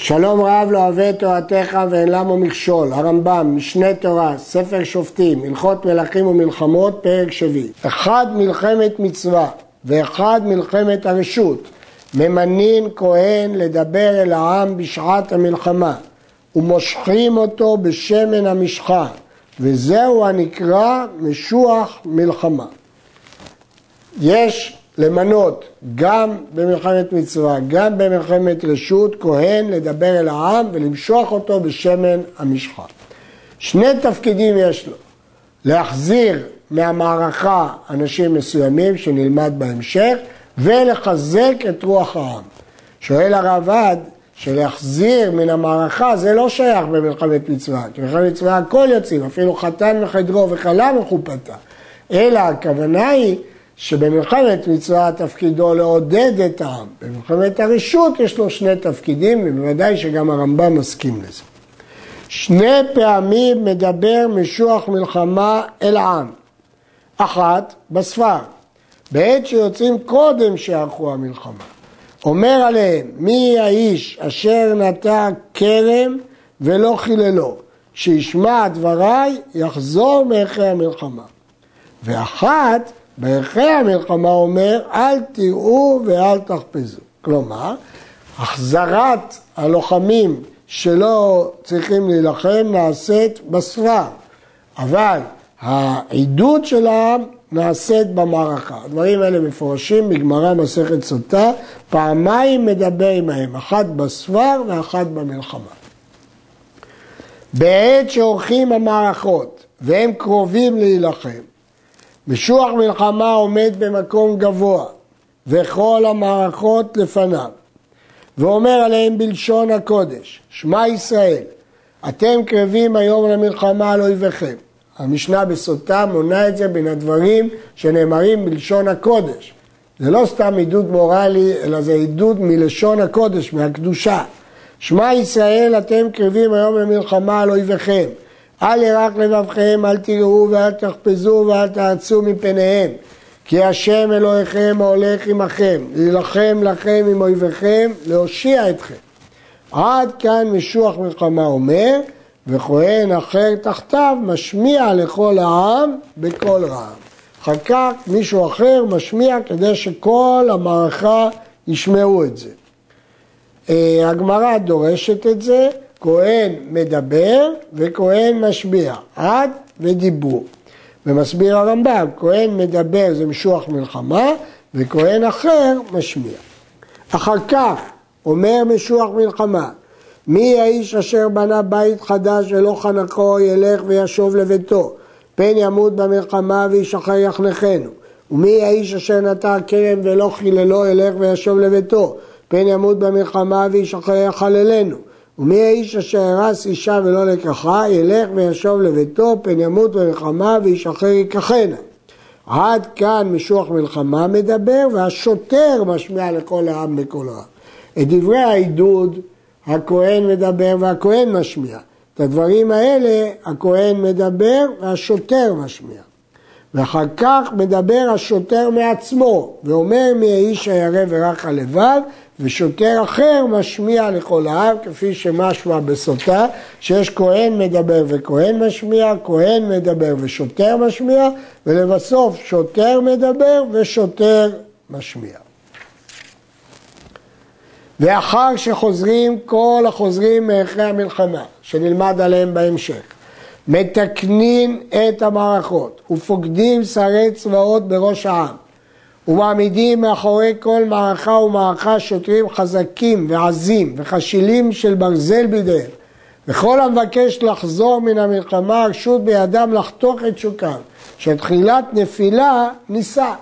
שלום רב לא אוהב תורתך ואין למו מכשול, הרמב"ם, משנה תורה, ספר שופטים, הלכות מלכים ומלחמות, פרק שביעי. אחד מלחמת מצווה ואחד מלחמת הרשות, ממנין כהן לדבר אל העם בשעת המלחמה ומושכים אותו בשמן המשחה וזהו הנקרא משוח מלחמה. יש למנות גם במלחמת מצווה, גם במלחמת רשות, כהן לדבר אל העם ולמשוח אותו בשמן המשחה. שני תפקידים יש לו, להחזיר מהמערכה אנשים מסוימים שנלמד בהמשך ולחזק את רוח העם. שואל הרעב"ד שלהחזיר מן המערכה זה לא שייך במלחמת מצווה, כי במלחמת מצווה הכל יוצאים, אפילו חתן מחדרו וכלה מחופתה, אלא הכוונה היא שבמלחמת מצווה תפקידו לעודד את העם. במלחמת הרשות יש לו שני תפקידים, ובוודאי שגם הרמב"ם מסכים לזה. שני פעמים מדבר משוח מלחמה אל העם. אחת בספר, בעת שיוצאים קודם שערכו המלחמה. אומר עליהם, מי האיש אשר נטע כרם ולא חיללו, שישמע דבריי יחזור מאחרי המלחמה. ואחת בערכי המלחמה אומר, אל תראו ואל תחפזו. כלומר, החזרת הלוחמים שלא צריכים להילחם נעשית בספר, אבל העידוד של העם נעשית במערכה. הדברים האלה מפורשים בגמרא מסכת סוטה, פעמיים מדבר עמהם, אחת בספר ואחת במלחמה. בעת שעורכים המערכות והם קרובים להילחם, משוח מלחמה עומד במקום גבוה, וכל המערכות לפניו, ואומר עליהם בלשון הקודש, שמע ישראל, אתם קרבים היום למלחמה על אויביכם. המשנה בסוטה מונה את זה בין הדברים שנאמרים בלשון הקודש. זה לא סתם עידוד מורלי, אלא זה עידוד מלשון הקודש, מהקדושה. שמע ישראל, אתם קרבים היום למלחמה על אויביכם. אל ירק לבבכם, אל תראו ואל תחפזו ואל תעצו מפניהם. כי השם אלוהיכם ההולך עמכם, להילחם לכם עם אויביכם, להושיע אתכם. עד כאן משוח מלחמה אומר, וכהן אחר תחתיו משמיע לכל העם בקול רעם. אחר כך מישהו אחר משמיע כדי שכל המערכה ישמעו את זה. אה, הגמרא דורשת את זה, כהן מדבר וכהן משביע, עד ודיבור. ומסביר הרמב"ם, כהן מדבר זה משוח מלחמה וכהן אחר משמיע. אחר כך אומר משוח מלחמה, מי האיש אשר בנה בית חדש ולא חנקו ילך וישוב לביתו, פן ימות במלחמה וישחרר יחנכנו. ומי האיש אשר נטע כרם ולא חיללו ילך וישוב לביתו, פן ימות במלחמה וישחרר יחללנו. ומי האיש אשר הרס אישה ולא לקחה, ילך וישוב לביתו, פן ימות במלחמה וישחרר ייקחנה. עד כאן משוח מלחמה מדבר, והשוטר משמיע לכל העם בקול רם. את דברי העידוד הכהן מדבר והכהן משמיע. את הדברים האלה הכהן מדבר והשוטר משמיע. ואחר כך מדבר השוטר מעצמו, ואומר מי האיש הירא ורך הלבב, ושוטר אחר משמיע לכל העם, כפי שמשמע בסוטה, שיש כהן מדבר וכהן משמיע, כהן מדבר ושוטר משמיע, ולבסוף שוטר מדבר ושוטר משמיע. ואחר שחוזרים כל החוזרים מאחרי המלחמה, שנלמד עליהם בהמשך, מתקנים את המערכות ופוקדים שרי צבאות בראש העם ומעמידים מאחורי כל מערכה ומערכה שוטרים חזקים ועזים וחשילים של ברזל בידיהם. וכל המבקש לחזור מן המלחמה רשות בידם לחתוך את שוקם שתחילת נפילה נישא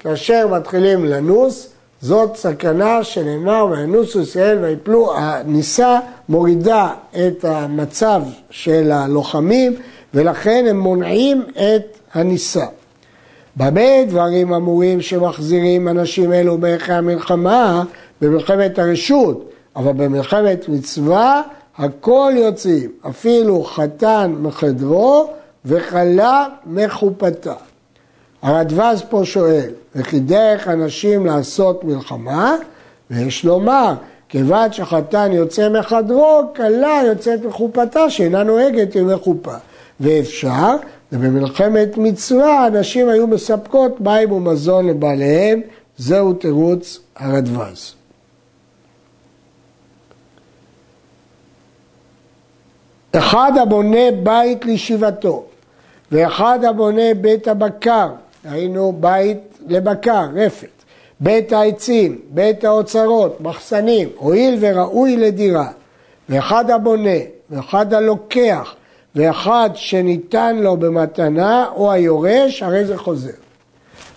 כאשר מתחילים לנוס זאת סכנה שנאמר וינוסו ישראל ויפלו, הניסה מורידה את המצב של הלוחמים ולכן הם מונעים את הניסה. במה דברים אמורים שמחזירים אנשים אלו בערכי המלחמה? במלחמת הרשות, אבל במלחמת מצווה הכל יוצאים, אפילו חתן מחדרו וכלה מחופתה. הרדווז פה שואל, וכי דרך אנשים לעשות מלחמה, ויש לומר, כיוון שחתן יוצא מחדרו, כלה יוצאת מחופתה שאינה נוהגת עם מחופה. ואפשר, ובמלחמת מצווה הנשים היו מספקות מים ומזון לבעליהם, זהו תירוץ הרדווז. אחד הבונה בית לישיבתו, ואחד הבונה בית הבקר, היינו בית לבקר, רפת, בית העצים, בית האוצרות, מחסנים, הואיל וראוי לדירה, ואחד הבונה, ואחד הלוקח, ואחד שניתן לו במתנה, או היורש, הרי זה חוזר.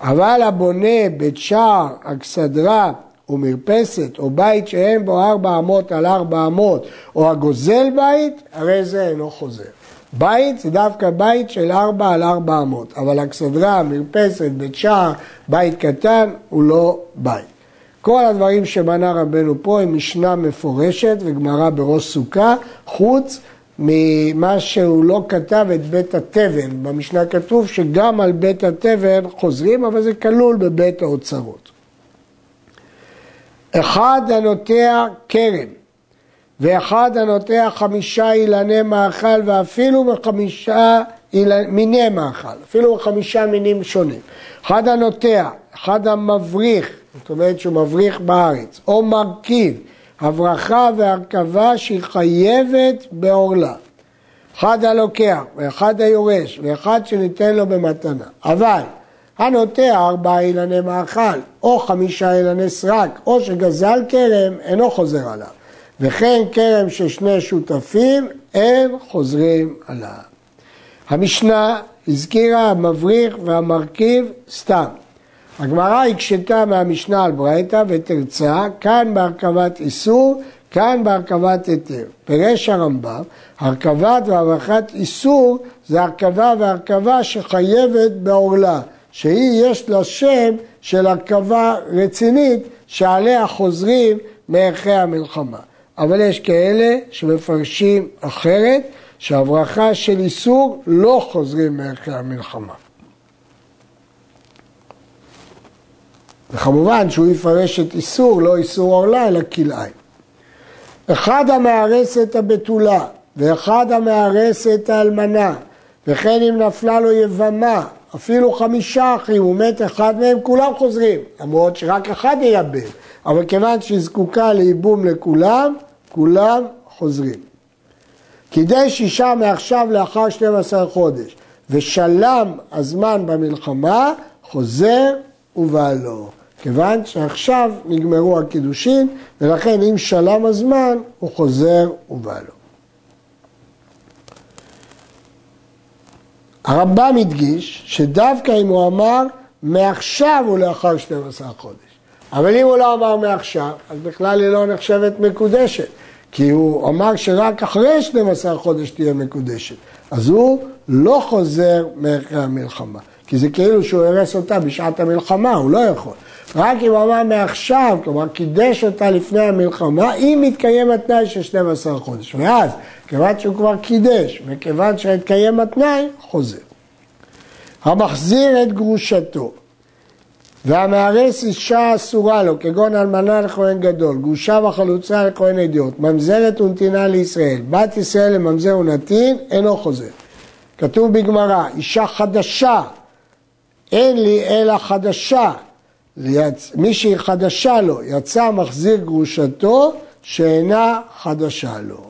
אבל הבונה בית שער, אכסדרה ומרפסת, או בית שאין בו ארבע אמות על ארבע אמות, או הגוזל בית, הרי זה אינו חוזר. בית זה דווקא בית של ארבע על ארבע אמות, אבל אכסדרה, מרפסת, בית שער, בית קטן, הוא לא בית. כל הדברים שמנה רבנו פה הם משנה מפורשת וגמרא בראש סוכה, חוץ ממה שהוא לא כתב את בית התבן. במשנה כתוב שגם על בית התבן חוזרים, אבל זה כלול בבית האוצרות. אחד הנוטע כרם ואחד הנוטע חמישה אילני מאכל ואפילו בחמישה מיני מאכל, אפילו בחמישה מינים שונים. אחד הנוטע, אחד המבריך, זאת אומרת שהוא מבריך בארץ, או מרכיב, הברכה והרכבה שהיא חייבת בעורלה. אחד הלוקח ואחד היורש ואחד שניתן לו במתנה. אבל הנוטע ארבעה אילני מאכל או חמישה אילני סרק או שגזל כרם אינו חוזר עליו. וכן כרם של שני שותפים אין חוזרים עליו. המשנה הזכירה המבריך והמרכיב סתם. הגמרא הקשתה מהמשנה על ברייתא ותרצה, כאן בהרכבת איסור, כאן בהרכבת היתר. פירש הרמב"ם, הרכבת והברכת איסור זה הרכבה והרכבה שחייבת בעורלה, שהיא יש לה שם של הרכבה רצינית שעליה חוזרים מערכי המלחמה. אבל יש כאלה שמפרשים אחרת, שהברכה של איסור לא חוזרים מערכי המלחמה. וכמובן שהוא יפרש את איסור, לא איסור עורלה, אלא כלאיים. אחד המארס את הבתולה, ואחד המארס את האלמנה, וכן אם נפלה לו יבמה, אפילו חמישה אחים, הוא מת אחד מהם, כולם חוזרים, למרות שרק אחד ייבם, אבל כיוון שהיא זקוקה לייבום לכולם, כולם חוזרים. קידש שישה מעכשיו לאחר 12 חודש, ושלם הזמן במלחמה, חוזר ובעלו. כיוון שעכשיו נגמרו הקידושין, ולכן אם שלם הזמן, הוא חוזר ובעלו. הרמב"ם הדגיש שדווקא אם הוא אמר מעכשיו הוא לאחר 12 חודש. אבל אם הוא לא אמר מעכשיו, אז בכלל היא לא נחשבת מקודשת. כי הוא אמר שרק אחרי 12 חודש תהיה מקודשת. אז הוא לא חוזר מאחרי המלחמה. כי זה כאילו שהוא הרס אותה בשעת המלחמה, הוא לא יכול. רק אם הוא אמר מעכשיו, כלומר קידש אותה לפני המלחמה, אם מתקיים התנאי של 12 חודש. ואז, כיוון שהוא כבר קידש, וכיוון שהתקיים התנאי, חוזר. המחזיר את גרושתו והמארס אישה אסורה לו, כגון אלמנה לכהן גדול, גרושה וחלוצה לכהן אדיוט, ממזרת ונתינה לישראל, בת ישראל לממזר ונתין, אינו חוזר. כתוב בגמרא, אישה חדשה, אין לי אלא חדשה, מי שהיא חדשה לו, יצא מחזיר גרושתו, שאינה חדשה לו.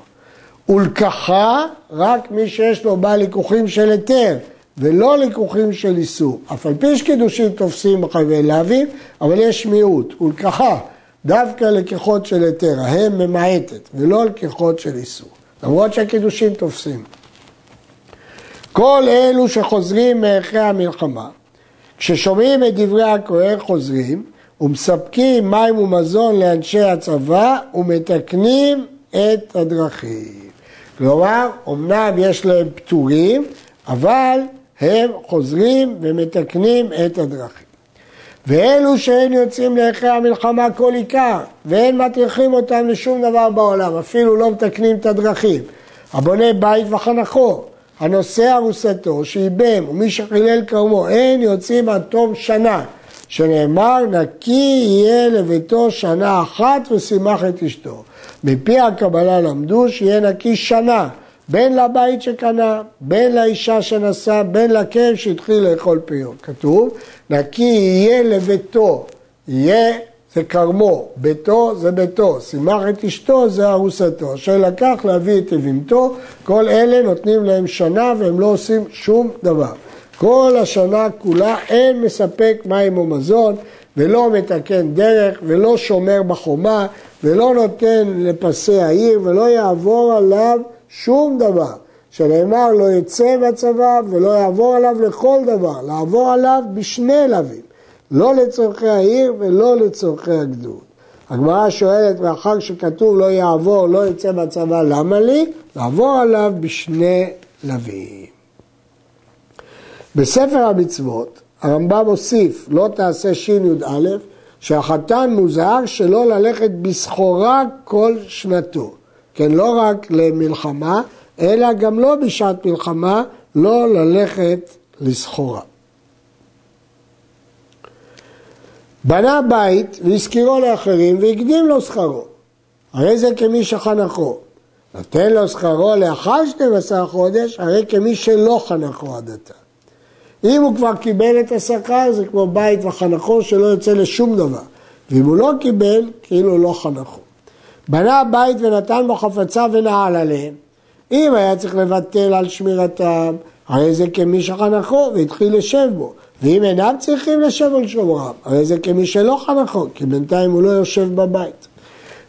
ולקחה רק מי שיש לו בעל ליקוחים של היתר, ולא לקוחים של איסור. אף על פי שקידושים תופסים חייבי להבים, אבל יש מיעוט, ולקחה דווקא לקיחות של היתר, ההם ממעטת, ולא לקיחות של איסור. למרות שהקידושים תופסים. כל אלו שחוזרים מאחרי המלחמה, כששומעים את דברי הכהן חוזרים ומספקים מים ומזון לאנשי הצבא ומתקנים את הדרכים. כלומר, אמנם יש להם פטורים, אבל הם חוזרים ומתקנים את הדרכים. ואלו שאין יוצאים לאחרי המלחמה כל עיקר, ואין מטריחים אותם לשום דבר בעולם, אפילו לא מתקנים את הדרכים. הבונה בית וחנכו, הנושא ארוסתו, שאיבם, ומי שחילל כרמו, אין יוצאים עד תום שנה, שנאמר נקי יהיה לביתו שנה אחת ושימח את אשתו. מפי הקבלה למדו שיהיה נקי שנה, בין לבית שקנה, בין לאישה שנשא, בין לכלב שהתחיל לאכול פיון. כתוב, נקי יהיה לביתו, יהיה זה כרמו, ביתו זה ביתו, שימח את אשתו זה ארוסתו, אשר לקח להביא את אבימתו, כל אלה נותנים להם שנה והם לא עושים שום דבר. כל השנה כולה אין מספק מים או מזון, ולא מתקן דרך, ולא שומר בחומה, ולא נותן לפסי העיר, ולא יעבור עליו שום דבר. שנאמר לא יצא בצבא ולא יעבור עליו לכל דבר, לעבור עליו בשני לווים. לא לצורכי העיר ולא לצורכי הגדוד. הגמרא שואלת, מאחר שכתוב לא יעבור, לא יצא בצבא, למה לי? לעבור עליו בשני לווים. בספר המצוות הרמב"ם הוסיף, לא תעשה שי"א, שהחתן מוזהר שלא ללכת בסחורה כל שנתו. כן, לא רק למלחמה, אלא גם לא בשעת מלחמה, לא ללכת לסחורה. בנה בית והשכירו לאחרים והקדים לו שכרו. הרי זה כמי שחנכו. נותן לו שכרו לאחר 12 חודש, הרי כמי שלא חנכו עד עתה. אם הוא כבר קיבל את השכר, זה כמו בית וחנכו שלא יוצא לשום דבר. ואם הוא לא קיבל, כאילו לא חנכו. בנה בית ונתן בו חפצה ונעל עליהם. אם היה צריך לבטל על שמירתם, הרי זה כמי שחנכו והתחיל לשב בו. ואם אינם צריכים לשב על שומרם, הרי זה כמי שלא חנכו, כי בינתיים הוא לא יושב בבית.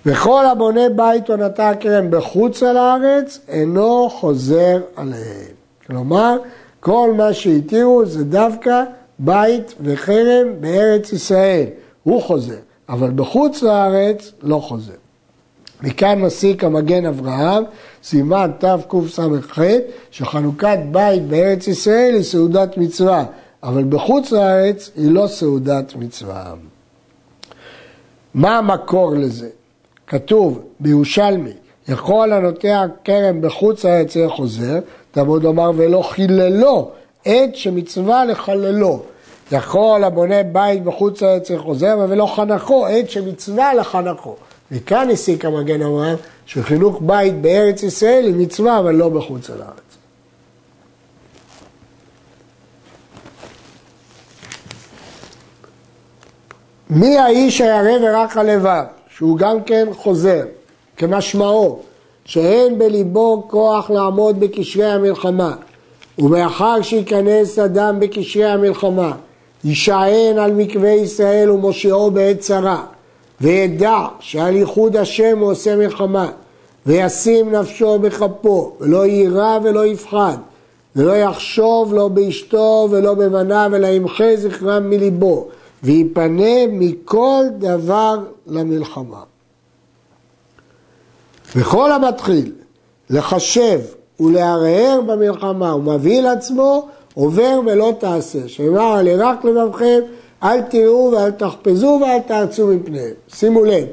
וכל הבונה בית או נטע כרם בחוץ על הארץ, אינו חוזר עליהם. כלומר, כל מה שהתירו זה דווקא בית וחרם בארץ ישראל. הוא חוזר, אבל בחוץ לארץ לא חוזר. מכאן מסיק המגן אברהם, סימן תקס"ח, שחנוכת בית בארץ ישראל היא סעודת מצווה. אבל בחוץ לארץ היא לא סעודת מצווה. מה המקור לזה? כתוב בירושלמי, יכול הנוטע כרם בחוץ לארץ יהיה חוזר, תלמוד לומר ולא חיללו, עת שמצווה לחללו. יכול הבונה בית בחוץ לארץ יהיה חוזר, ולא חנכו, עת שמצווה לחנכו. וכאן הסיק המגן אברהם שחינוך בית בארץ ישראל היא מצווה, אבל לא בחוץ לארץ. מי האיש הירא ורק הלבב, שהוא גם כן חוזר, כמשמעו, שאין בליבו כוח לעמוד בקשרי המלחמה, ומאחר שייכנס אדם בקשרי המלחמה, יישען על מקווה ישראל ומושיעו בעת צרה, וידע שעל ייחוד השם הוא עושה מלחמה, וישים נפשו בכפו, ולא יירא ולא יפחד, ולא יחשוב לא באשתו ולא בבניו, אלא ימחה זכרם מליבו. ויפנה מכל דבר למלחמה. וכל המתחיל לחשב ולהרהר במלחמה ומביא לעצמו, עובר ולא תעשה. שאמר עלי רק לבבכם, אל תראו ואל תחפזו ואל תעצו מפניהם. שימו לב,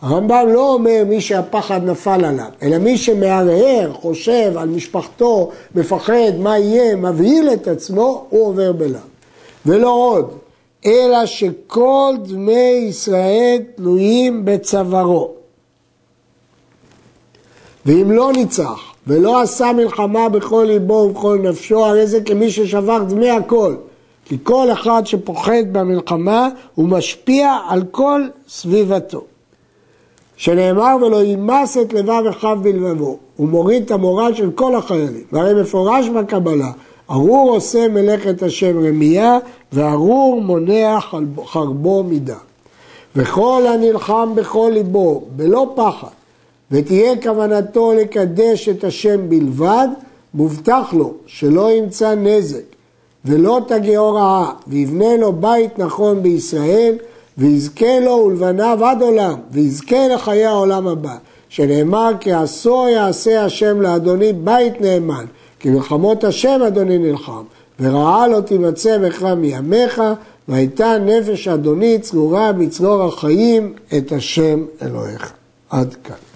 הרמב"ם לא אומר מי שהפחד נפל עליו, אלא מי שמהרהר, חושב על משפחתו, מפחד מה יהיה, מבהיל את עצמו, הוא עובר בלעם. ולא עוד, אלא שכל דמי ישראל תלויים בצווארו. ואם לא ניצח ולא עשה מלחמה בכל ליבו ובכל נפשו, הרי זה כמי ששבר דמי הכל. כי כל אחד שפוחד במלחמה הוא משפיע על כל סביבתו. שנאמר ולא יימס את לבב אחיו בלבבו, הוא מוריד את המורל של כל החיילים. והרי מפורש בקבלה ארור עושה מלאכת השם רמייה, וארור מונע חרבו מידה. וכל הנלחם בכל ליבו, בלא פחד, ותהיה כוונתו לקדש את השם בלבד, מובטח לו שלא ימצא נזק ולא תגיעו רעה, ויבנה לו בית נכון בישראל, ויזכה לו ולבניו עד עולם, ויזכה לחיי העולם הבא. שנאמר כי עשו יעשה השם לאדוני בית נאמן, כי מלחמות השם אדוני נלחם, ורעה לא תימצא בך מימיך, והייתה נפש אדוני צרורה בצרור החיים את השם אלוהיך. עד כאן.